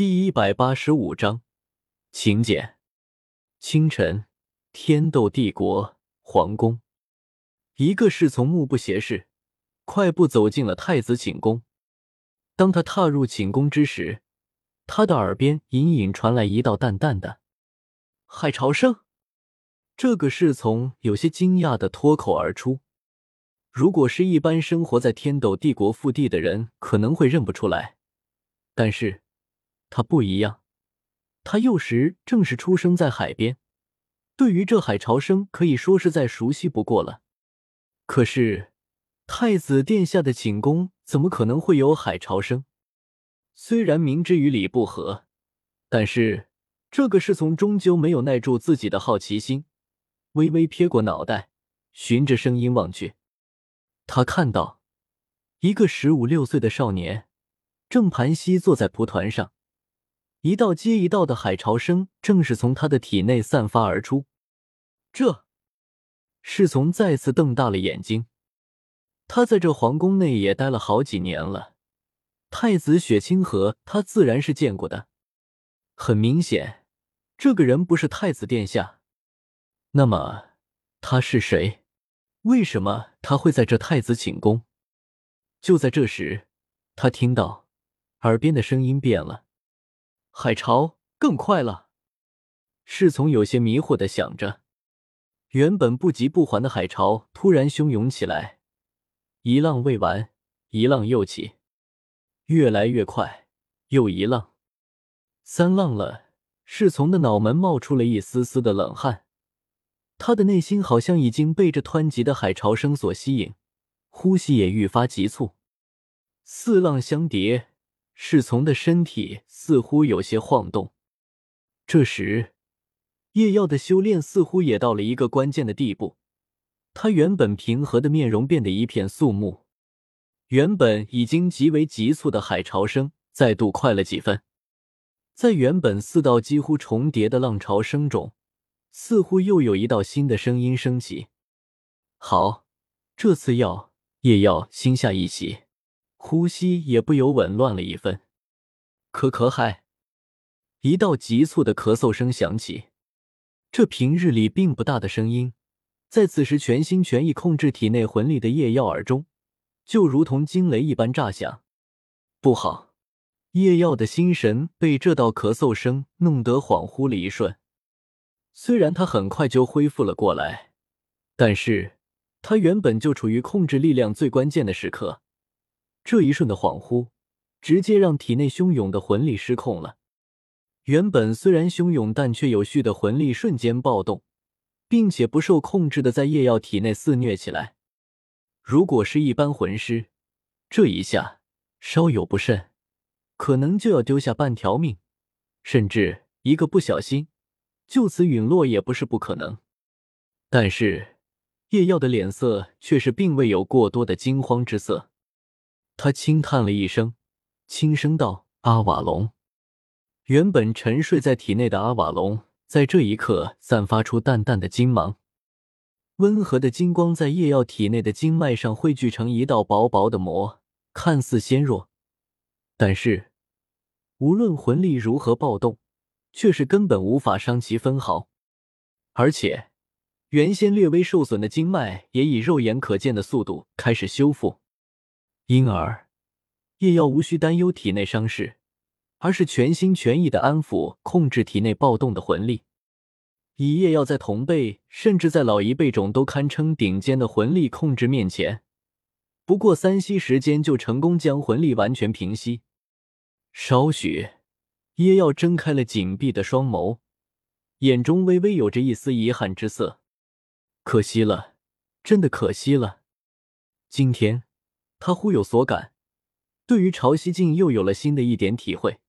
第一百八十五章请柬。清晨，天斗帝国皇宫，一个侍从目不斜视，快步走进了太子寝宫。当他踏入寝宫之时，他的耳边隐隐传来一道淡淡的海潮声。这个侍从有些惊讶的脱口而出。如果是一般生活在天斗帝国腹地的人，可能会认不出来，但是。他不一样，他幼时正是出生在海边，对于这海潮声可以说是再熟悉不过了。可是太子殿下的寝宫怎么可能会有海潮声？虽然明知与理不合，但是这个侍从终究没有耐住自己的好奇心，微微撇过脑袋，循着声音望去。他看到一个十五六岁的少年正盘膝坐在蒲团上。一道接一道的海潮声正是从他的体内散发而出。这侍从再次瞪大了眼睛。他在这皇宫内也待了好几年了，太子雪清河他自然是见过的。很明显，这个人不是太子殿下。那么他是谁？为什么他会在这太子寝宫？就在这时，他听到耳边的声音变了。海潮更快了，侍从有些迷惑的想着。原本不急不缓的海潮突然汹涌起来，一浪未完，一浪又起，越来越快。又一浪，三浪了。侍从的脑门冒出了一丝丝的冷汗，他的内心好像已经被这湍急的海潮声所吸引，呼吸也愈发急促。四浪相叠。侍从的身体似乎有些晃动。这时，叶耀的修炼似乎也到了一个关键的地步。他原本平和的面容变得一片肃穆，原本已经极为急促的海潮声再度快了几分。在原本四道几乎重叠的浪潮声中，似乎又有一道新的声音升起。好，这次要叶耀心下一喜。呼吸也不由紊乱了一分，咳咳嗨，一道急促的咳嗽声响起。这平日里并不大的声音，在此时全心全意控制体内魂力的叶耀耳中，就如同惊雷一般炸响。不好！叶耀的心神被这道咳嗽声弄得恍惚了一瞬。虽然他很快就恢复了过来，但是他原本就处于控制力量最关键的时刻。这一瞬的恍惚，直接让体内汹涌的魂力失控了。原本虽然汹涌但却有序的魂力瞬间暴动，并且不受控制的在叶耀体内肆虐起来。如果是一般魂师，这一下稍有不慎，可能就要丢下半条命，甚至一个不小心就此陨落也不是不可能。但是叶耀的脸色却是并未有过多的惊慌之色。他轻叹了一声，轻声道：“阿瓦隆。”原本沉睡在体内的阿瓦隆，在这一刻散发出淡淡的金芒，温和的金光在叶耀体内的经脉上汇聚成一道薄薄的膜，看似纤弱，但是无论魂力如何暴动，却是根本无法伤其分毫。而且，原先略微受损的经脉也以肉眼可见的速度开始修复。因而，叶耀无需担忧体内伤势，而是全心全意的安抚、控制体内暴动的魂力。以叶耀在同辈甚至在老一辈中都堪称顶尖的魂力控制面前，不过三息时间就成功将魂力完全平息。稍许，叶耀睁开了紧闭的双眸，眼中微微有着一丝遗憾之色。可惜了，真的可惜了，今天。他忽有所感，对于潮汐镜又有了新的一点体会，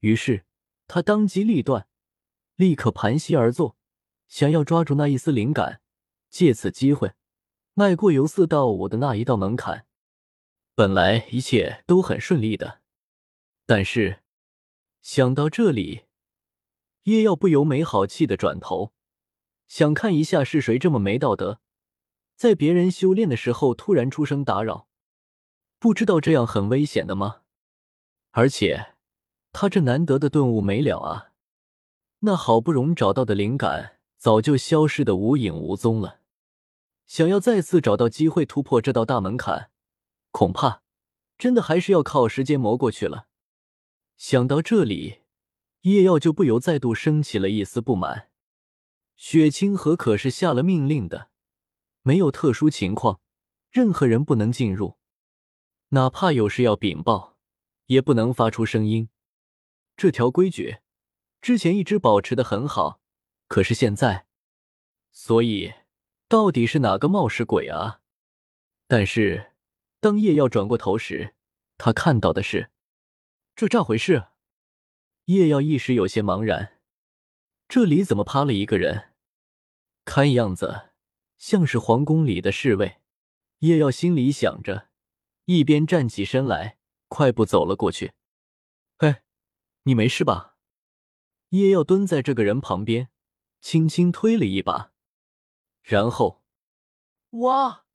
于是他当机立断，立刻盘膝而坐，想要抓住那一丝灵感，借此机会迈过由四到五的那一道门槛。本来一切都很顺利的，但是想到这里，叶耀不由没好气的转头，想看一下是谁这么没道德，在别人修炼的时候突然出声打扰。不知道这样很危险的吗？而且，他这难得的顿悟没了啊！那好不容易找到的灵感，早就消失的无影无踪了。想要再次找到机会突破这道大门槛，恐怕真的还是要靠时间磨过去了。想到这里，叶耀就不由再度升起了一丝不满。雪清河可是下了命令的，没有特殊情况，任何人不能进入，哪怕有事要禀报，也不能发出声音。这条规矩之前一直保持的很好，可是现在，所以到底是哪个冒失鬼啊？但是当叶耀转过头时，他看到的是这咋回事？叶耀一时有些茫然，这里怎么趴了一个人？看样子像是皇宫里的侍卫。叶耀心里想着，一边站起身来，快步走了过去。哎。你没事吧？叶耀蹲在这个人旁边，轻轻推了一把，然后，哇！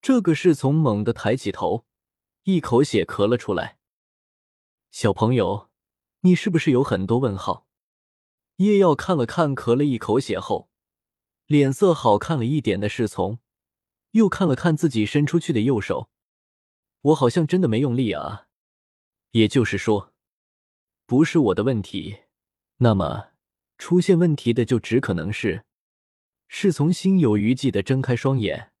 这个侍从猛地抬起头，一口血咳了出来。小朋友，你是不是有很多问号？叶耀看了看咳了一口血后，脸色好看了一点的侍从，又看了看自己伸出去的右手，我好像真的没用力啊。也就是说。不是我的问题，那么出现问题的就只可能是……是从心有余悸的睁开双眼，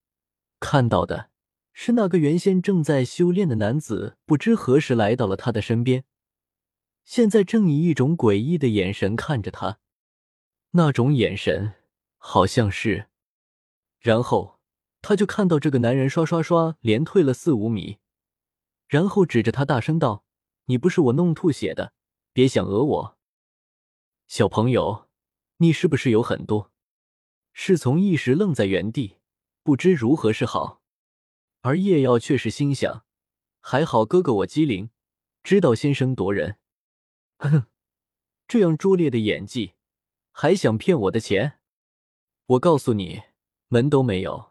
看到的是那个原先正在修炼的男子，不知何时来到了他的身边，现在正以一种诡异的眼神看着他，那种眼神好像是……然后他就看到这个男人刷刷刷连退了四五米，然后指着他大声道：“你不是我弄吐血的！”别想讹我，小朋友，你是不是有很多？侍从一时愣在原地，不知如何是好。而叶耀却是心想：还好哥哥我机灵，知道先声夺人。哼，这样拙劣的演技，还想骗我的钱？我告诉你，门都没有。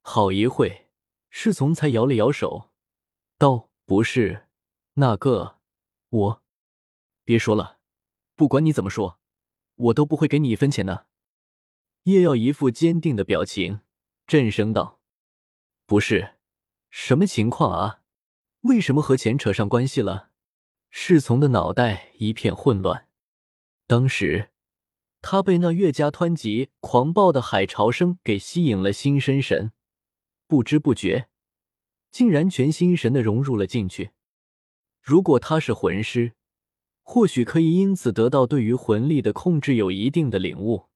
好一会，侍从才摇了摇手，道：“不是那个我。”别说了，不管你怎么说，我都不会给你一分钱的。叶耀一副坚定的表情，震声道：“不是，什么情况啊？为什么和钱扯上关系了？”侍从的脑袋一片混乱。当时他被那越加湍急、狂暴的海潮声给吸引了心神神，不知不觉，竟然全心神的融入了进去。如果他是魂师，或许可以因此得到对于魂力的控制有一定的领悟，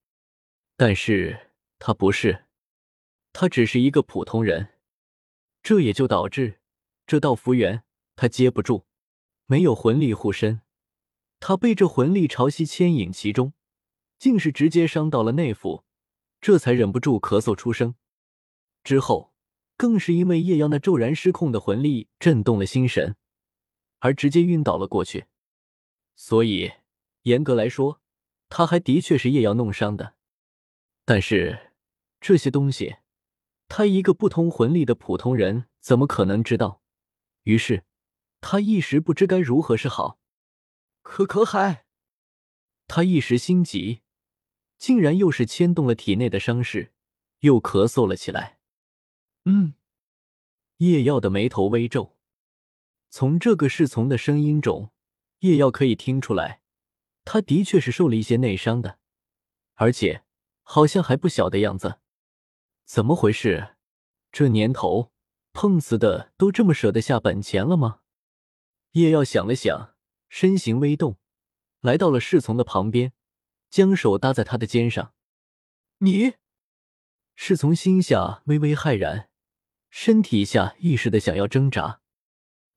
但是他不是，他只是一个普通人，这也就导致这道符元他接不住，没有魂力护身，他被这魂力潮汐牵引其中，竟是直接伤到了内腑，这才忍不住咳嗽出声。之后更是因为叶瑶那骤然失控的魂力震动了心神，而直接晕倒了过去。所以，严格来说，他还的确是叶瑶弄伤的。但是这些东西，他一个不通魂力的普通人怎么可能知道？于是他一时不知该如何是好。可可海，他一时心急，竟然又是牵动了体内的伤势，又咳嗽了起来。嗯，叶耀的眉头微皱，从这个侍从的声音中。叶耀可以听出来，他的确是受了一些内伤的，而且好像还不小的样子。怎么回事？这年头碰瓷的都这么舍得下本钱了吗？叶耀想了想，身形微动，来到了侍从的旁边，将手搭在他的肩上。你，侍从心下微微骇然，身体下意识的想要挣扎，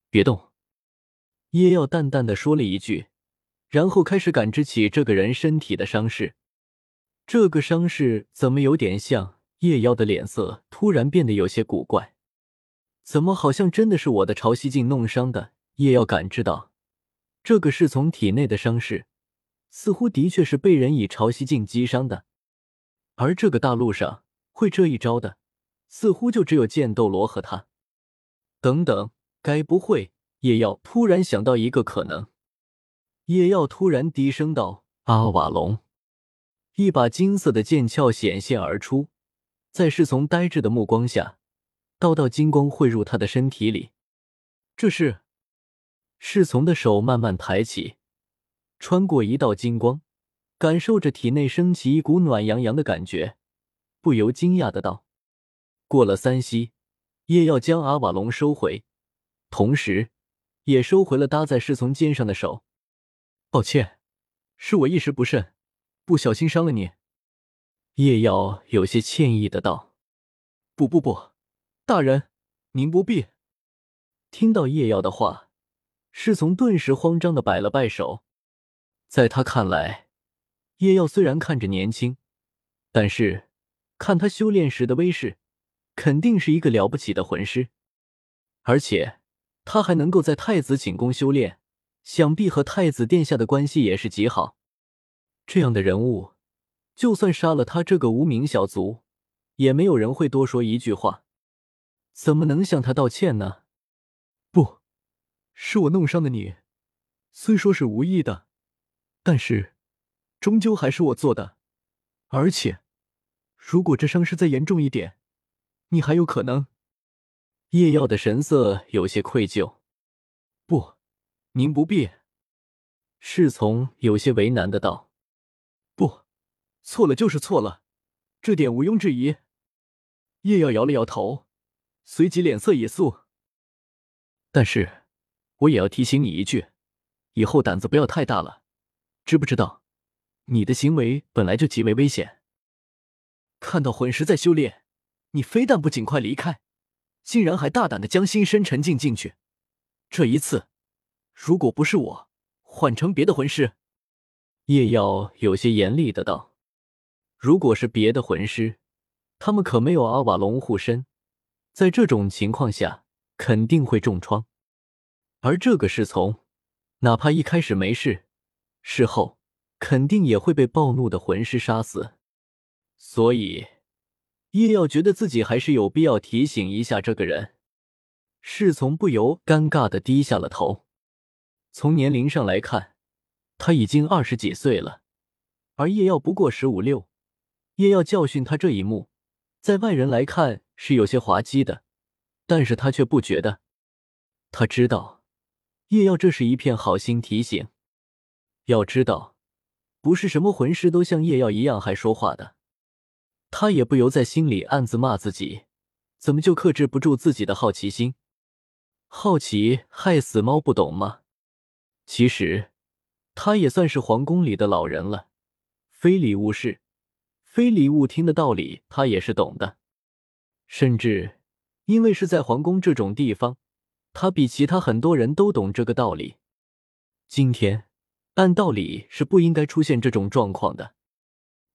别动。叶耀淡淡的说了一句，然后开始感知起这个人身体的伤势。这个伤势怎么有点像？叶耀的脸色突然变得有些古怪，怎么好像真的是我的潮汐镜弄伤的？叶耀感知到，这个是从体内的伤势，似乎的确是被人以潮汐镜击伤的。而这个大陆上会这一招的，似乎就只有剑斗罗和他。等等，该不会？叶耀突然想到一个可能，叶耀突然低声道：“阿瓦隆！”一把金色的剑鞘显现而出，在侍从呆滞的目光下，道道金光汇入他的身体里。这是侍从的手慢慢抬起，穿过一道金光，感受着体内升起一股暖洋洋的感觉，不由惊讶的道：“过了三息，叶耀将阿瓦隆收回，同时也收回了搭在侍从肩上的手。抱歉，是我一时不慎。”不小心伤了你，叶耀有些歉意的道：“不不不，大人，您不必。”听到叶耀的话，侍从顿时慌张的摆了摆手。在他看来，叶耀虽然看着年轻，但是看他修炼时的威势，肯定是一个了不起的魂师，而且他还能够在太子寝宫修炼，想必和太子殿下的关系也是极好。这样的人物，就算杀了他这个无名小卒，也没有人会多说一句话。怎么能向他道歉呢？不是我弄伤的你，虽说是无意的，但是终究还是我做的。而且，如果这伤势再严重一点，你还有可能。叶耀的神色有些愧疚。不，您不必。侍从有些为难的道。不，错了就是错了，这点毋庸置疑。叶耀摇了摇头，随即脸色一肃。但是，我也要提醒你一句，以后胆子不要太大了，知不知道？你的行为本来就极为危险。看到魂师在修炼，你非但不尽快离开，竟然还大胆的将心深沉浸进去。这一次，如果不是我，换成别的魂师。叶耀有些严厉的道：“如果是别的魂师，他们可没有阿瓦隆护身，在这种情况下肯定会重创。而这个侍从，哪怕一开始没事，事后肯定也会被暴怒的魂师杀死。所以，叶耀觉得自己还是有必要提醒一下这个人。”侍从不由尴尬的低下了头。从年龄上来看。他已经二十几岁了，而叶耀不过十五六。叶耀教训他这一幕，在外人来看是有些滑稽的，但是他却不觉得。他知道，叶耀这是一片好心提醒。要知道，不是什么魂师都像叶耀一样还说话的。他也不由在心里暗自骂自己，怎么就克制不住自己的好奇心？好奇害死猫，不懂吗？其实。他也算是皇宫里的老人了，非礼勿视，非礼勿听的道理他也是懂的。甚至因为是在皇宫这种地方，他比其他很多人都懂这个道理。今天按道理是不应该出现这种状况的，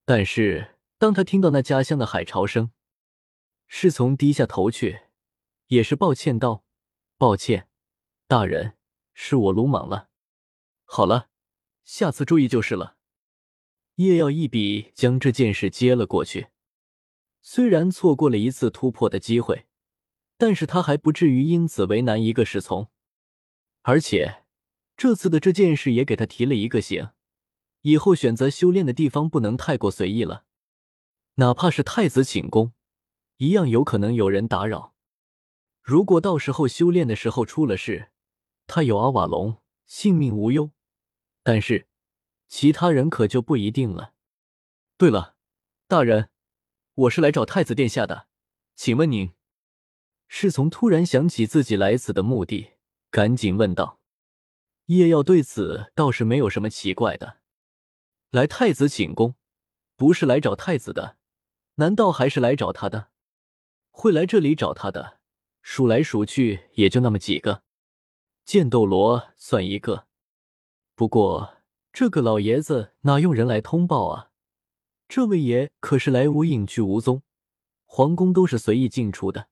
但是当他听到那家乡的海潮声，侍从低下头去，也是抱歉道：“抱歉，大人，是我鲁莽了。好了。”下次注意就是了。叶耀一笔将这件事接了过去。虽然错过了一次突破的机会，但是他还不至于因此为难一个侍从。而且这次的这件事也给他提了一个醒：以后选择修炼的地方不能太过随意了。哪怕是太子寝宫，一样有可能有人打扰。如果到时候修炼的时候出了事，他有阿瓦隆，性命无忧。但是，其他人可就不一定了。对了，大人，我是来找太子殿下的，请问您？侍从突然想起自己来此的目的，赶紧问道。叶耀对此倒是没有什么奇怪的。来太子寝宫，不是来找太子的，难道还是来找他的？会来这里找他的，数来数去也就那么几个，剑斗罗算一个。不过，这个老爷子哪用人来通报啊？这位爷可是来无影去无踪，皇宫都是随意进出的。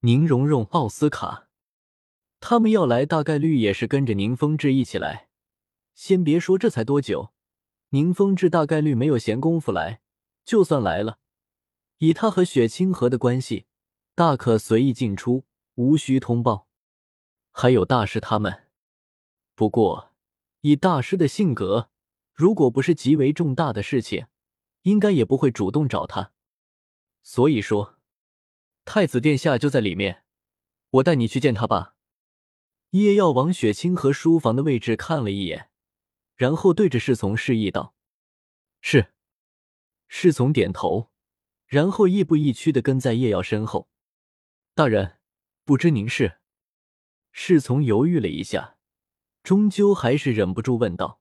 宁荣荣、奥斯卡，他们要来，大概率也是跟着宁风致一起来。先别说这才多久，宁风致大概率没有闲工夫来。就算来了，以他和雪清河的关系，大可随意进出，无需通报。还有大师他们，不过。以大师的性格，如果不是极为重大的事情，应该也不会主动找他。所以说，太子殿下就在里面，我带你去见他吧。叶耀往雪清河书房的位置看了一眼，然后对着侍从示意道：“是。”侍从点头，然后亦步亦趋的跟在叶耀身后。大人，不知您是？侍从犹豫了一下，终究还是忍不住问道：“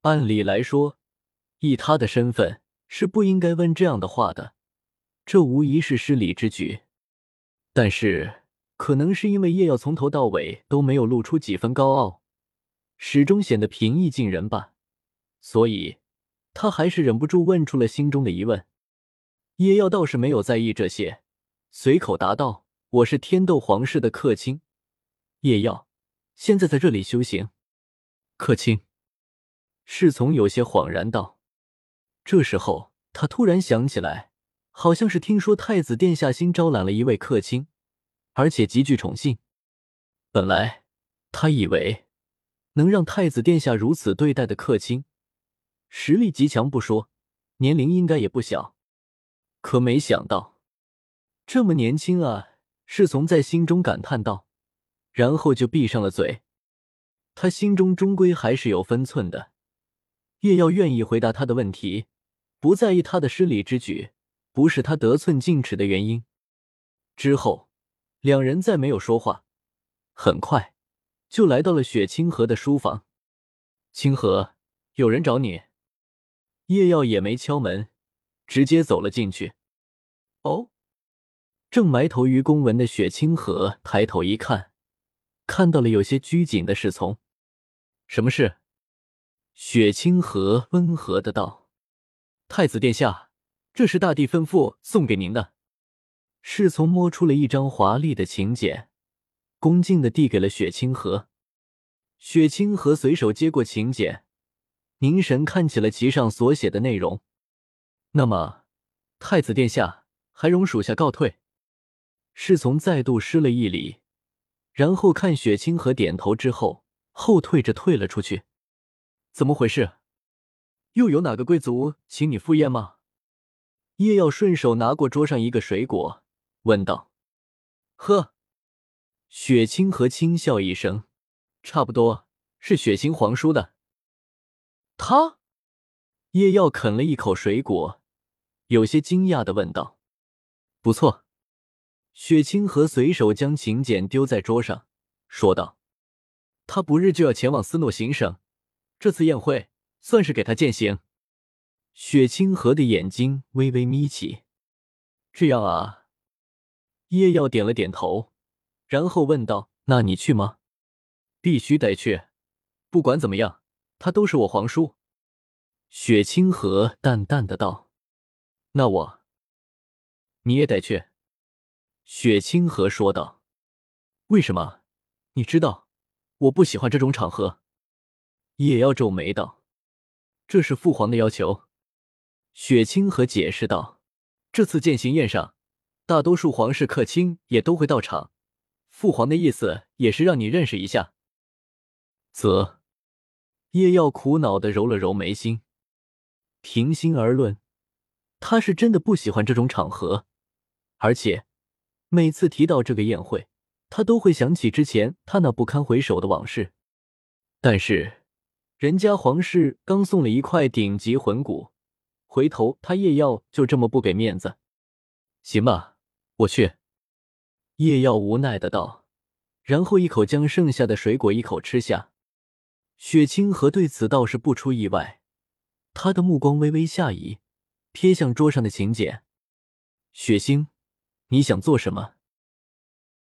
按理来说，以他的身份是不应该问这样的话的，这无疑是失礼之举。但是，可能是因为叶耀从头到尾都没有露出几分高傲，始终显得平易近人吧，所以。”他还是忍不住问出了心中的疑问。叶耀倒是没有在意这些，随口答道：“我是天斗皇室的客卿，叶耀，现在在这里修行。”客卿，侍从有些恍然道。这时候，他突然想起来，好像是听说太子殿下新招揽了一位客卿，而且极具宠幸。本来他以为能让太子殿下如此对待的客卿。实力极强不说，年龄应该也不小，可没想到这么年轻啊！侍从在心中感叹道，然后就闭上了嘴。他心中终归还是有分寸的。叶耀愿意回答他的问题，不在意他的失礼之举，不是他得寸进尺的原因。之后，两人再没有说话，很快就来到了雪清河的书房。清河，有人找你。叶耀也没敲门，直接走了进去。哦，正埋头于公文的雪清河抬头一看，看到了有些拘谨的侍从。什么事？雪清河温和的道：“太子殿下，这是大帝吩咐送给您的。”侍从摸出了一张华丽的请柬，恭敬的递给了雪清河。雪清河随手接过请柬。凝神看起了其上所写的内容，那么，太子殿下还容属下告退。侍从再度施了一礼，然后看雪清河点头之后，后退着退了出去。怎么回事？又有哪个贵族请你赴宴吗？叶耀顺手拿过桌上一个水果，问道：“呵。”雪清河轻笑一声：“差不多是雪清皇叔的。”他，叶耀啃了一口水果，有些惊讶的问道：“不错。”雪清河随手将请柬丢在桌上，说道：“他不日就要前往斯诺行省，这次宴会算是给他践行。”雪清河的眼睛微微眯起。“这样啊。”叶耀点了点头，然后问道：“那你去吗？”“必须得去，不管怎么样。”他都是我皇叔，雪清河淡淡的道：“那我，你也得去。”雪清河说道：“为什么？你知道，我不喜欢这种场合。”叶妖皱眉道：“这是父皇的要求。”雪清河解释道：“这次践行宴上，大多数皇室客卿也都会到场，父皇的意思也是让你认识一下。”则。叶耀苦恼的揉了揉眉心。平心而论，他是真的不喜欢这种场合，而且每次提到这个宴会，他都会想起之前他那不堪回首的往事。但是，人家皇室刚送了一块顶级魂骨，回头他叶耀就这么不给面子？行吧，我去。叶耀无奈的道，然后一口将剩下的水果一口吃下。雪清河对此倒是不出意外，他的目光微微下移，瞥向桌上的请柬。雪星，你想做什么？